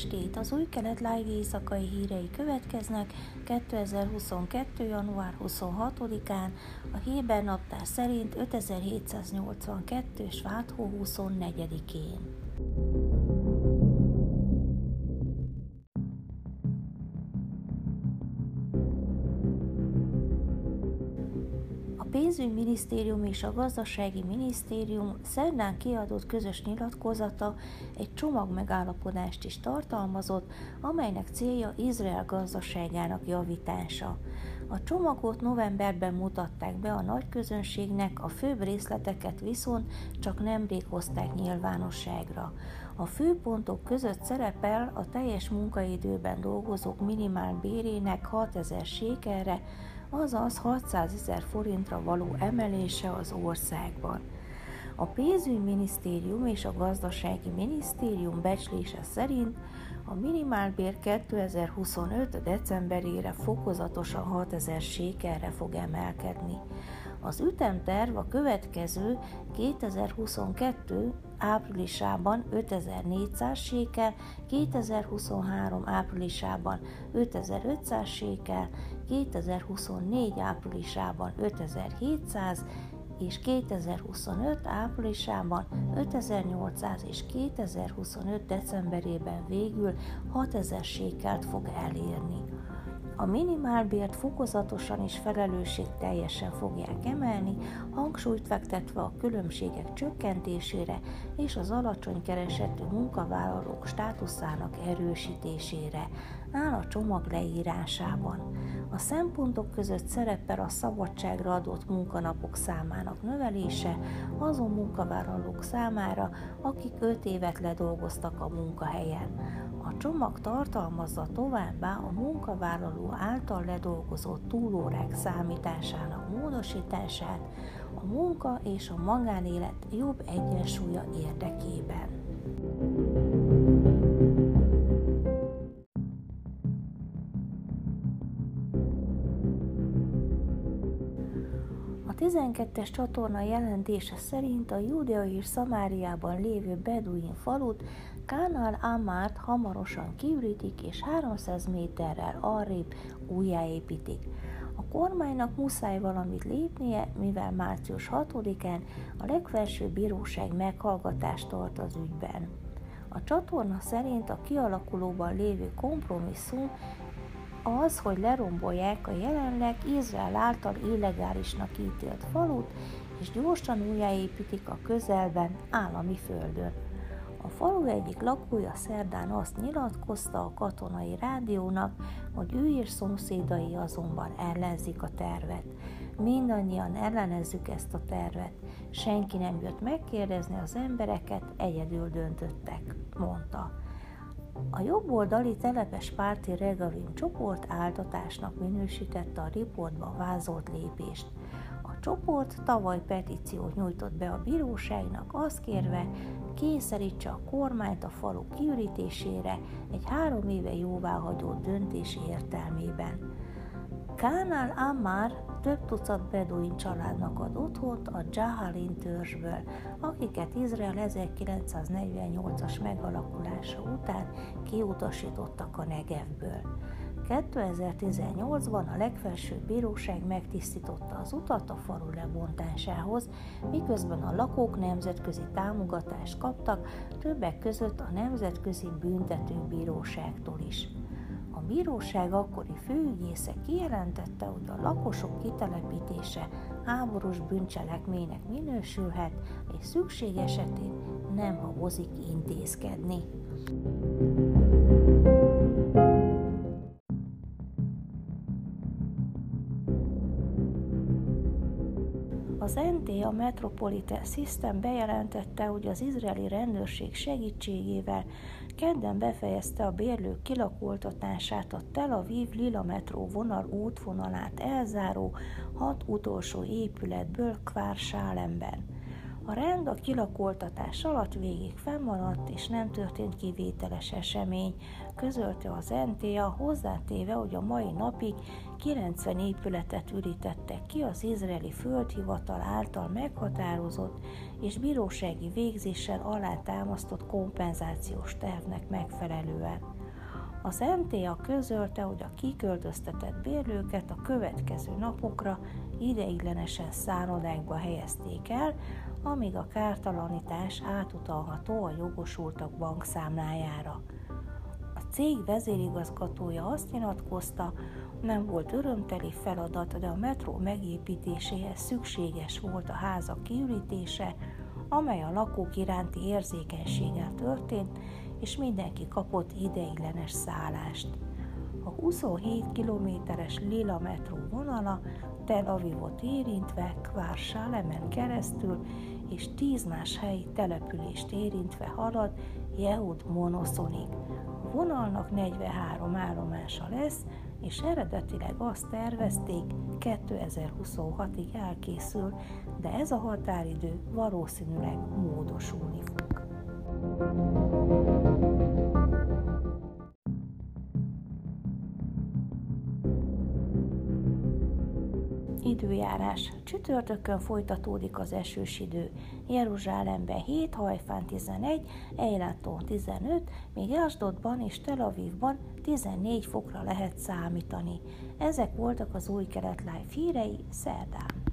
estét! Az új kelet live éjszakai hírei következnek 2022. január 26-án, a Héber naptár szerint 5782. svátó 24-én. Pénzügyminisztérium és a gazdasági minisztérium szerdán kiadott közös nyilatkozata egy csomag megállapodást is tartalmazott, amelynek célja Izrael gazdaságának javítása. A csomagot novemberben mutatták be a nagy közönségnek, a főbb részleteket viszont csak nemrég hozták nyilvánosságra. A főpontok között szerepel a teljes munkaidőben dolgozók minimál bérének 6000 sékelre, azaz 600 ezer forintra való emelése az országban. A pénzügyminisztérium és a gazdasági minisztérium becslése szerint a minimálbér 2025. decemberére fokozatosan 6000 sékelre fog emelkedni. Az ütemterv a következő 2022 áprilisában 5400 sékel, 2023 áprilisában 5500 sékel, 2024 áprilisában 5700 és 2025 áprilisában 5800 és 2025 decemberében végül 6000 sékelt fog elérni. A minimálbért fokozatosan és felelősség teljesen fogják emelni, hangsúlyt fektetve a különbségek csökkentésére és az alacsony keresetű munkavállalók státuszának erősítésére, áll a csomag leírásában. A szempontok között szerepel a szabadságra adott munkanapok számának növelése azon munkavállalók számára, akik 5 évet ledolgoztak a munkahelyen. A csomag tartalmazza továbbá a munkavállaló által ledolgozott túlórák számításának módosítását a munka és a magánélet jobb egyensúlya érdekében. 12-es csatorna jelentése szerint a Júdea és Szamáriában lévő Beduin falut Kánál Amát hamarosan kiürítik és 300 méterrel arrébb újjáépítik. A kormánynak muszáj valamit lépnie, mivel március 6-án a legfelső bíróság meghallgatást tart az ügyben. A csatorna szerint a kialakulóban lévő kompromisszum az, hogy lerombolják a jelenleg Izrael által illegálisnak ítélt falut, és gyorsan újjáépítik a közelben állami földön. A falu egyik lakója szerdán azt nyilatkozta a katonai rádiónak, hogy ő és szomszédai azonban ellenzik a tervet. Mindannyian ellenezzük ezt a tervet. Senki nem jött megkérdezni az embereket, egyedül döntöttek, mondta. A jobboldali telepes párti Regavim csoport áltatásnak minősítette a riportban vázolt lépést. A csoport tavaly petíciót nyújtott be a bíróságnak, azt kérve, kényszerítse a kormányt a falu kiürítésére egy három éve jóváhagyott döntés értelmében. Kánál Ammar több tucat beduin családnak ad otthont a Jahalin törzsből, akiket Izrael 1948-as megalakulása után kiutasítottak a Negevből. 2018-ban a legfelsőbb bíróság megtisztította az utat a falu lebontásához, miközben a lakók nemzetközi támogatást kaptak, többek között a Nemzetközi Büntetőbíróságtól is. A bíróság akkori főügyésze kijelentette, hogy a lakosok kitelepítése háborús bűncselekménynek minősülhet, és szükség esetén nem habozik intézkedni. NTA Metropolitan System bejelentette, hogy az izraeli rendőrség segítségével kedden befejezte a bérlők kilakoltatását a Tel Aviv Lila metró vonal útvonalát elzáró hat utolsó épületből Kvár Sálemben. A rend a kilakoltatás alatt végig fennmaradt, és nem történt kivételes esemény, közölte az NTA, hozzátéve, hogy a mai napig 90 épületet ürítettek ki az izraeli földhivatal által meghatározott és bírósági végzéssel alátámasztott kompenzációs tervnek megfelelően. Az MTA közölte, hogy a kiköltöztetett bérlőket a következő napokra ideiglenesen szállodákba helyezték el, amíg a kártalanítás átutalható a jogosultak bankszámlájára. A cég vezérigazgatója azt nyilatkozta, nem volt örömteli feladat, de a metró megépítéséhez szükséges volt a házak kiürítése, amely a lakók iránti érzékenységgel történt, és mindenki kapott ideiglenes szállást. A 27 kilométeres Lila metró vonala Tel Avivot érintve Kvár Sálemen keresztül és tíz más helyi települést érintve halad Jehud Monoszonig. A vonalnak 43 állomása lesz, és eredetileg azt tervezték, 2026-ig elkészül, de ez a határidő valószínűleg módosulni fog. Időjárás. Csütörtökön folytatódik az esős idő. Jeruzsálemben 7, Hajfán 11, Eiláton 15, míg Asdodban és Tel Avivban 14 fokra lehet számítani. Ezek voltak az új kelet live hírei szerdán.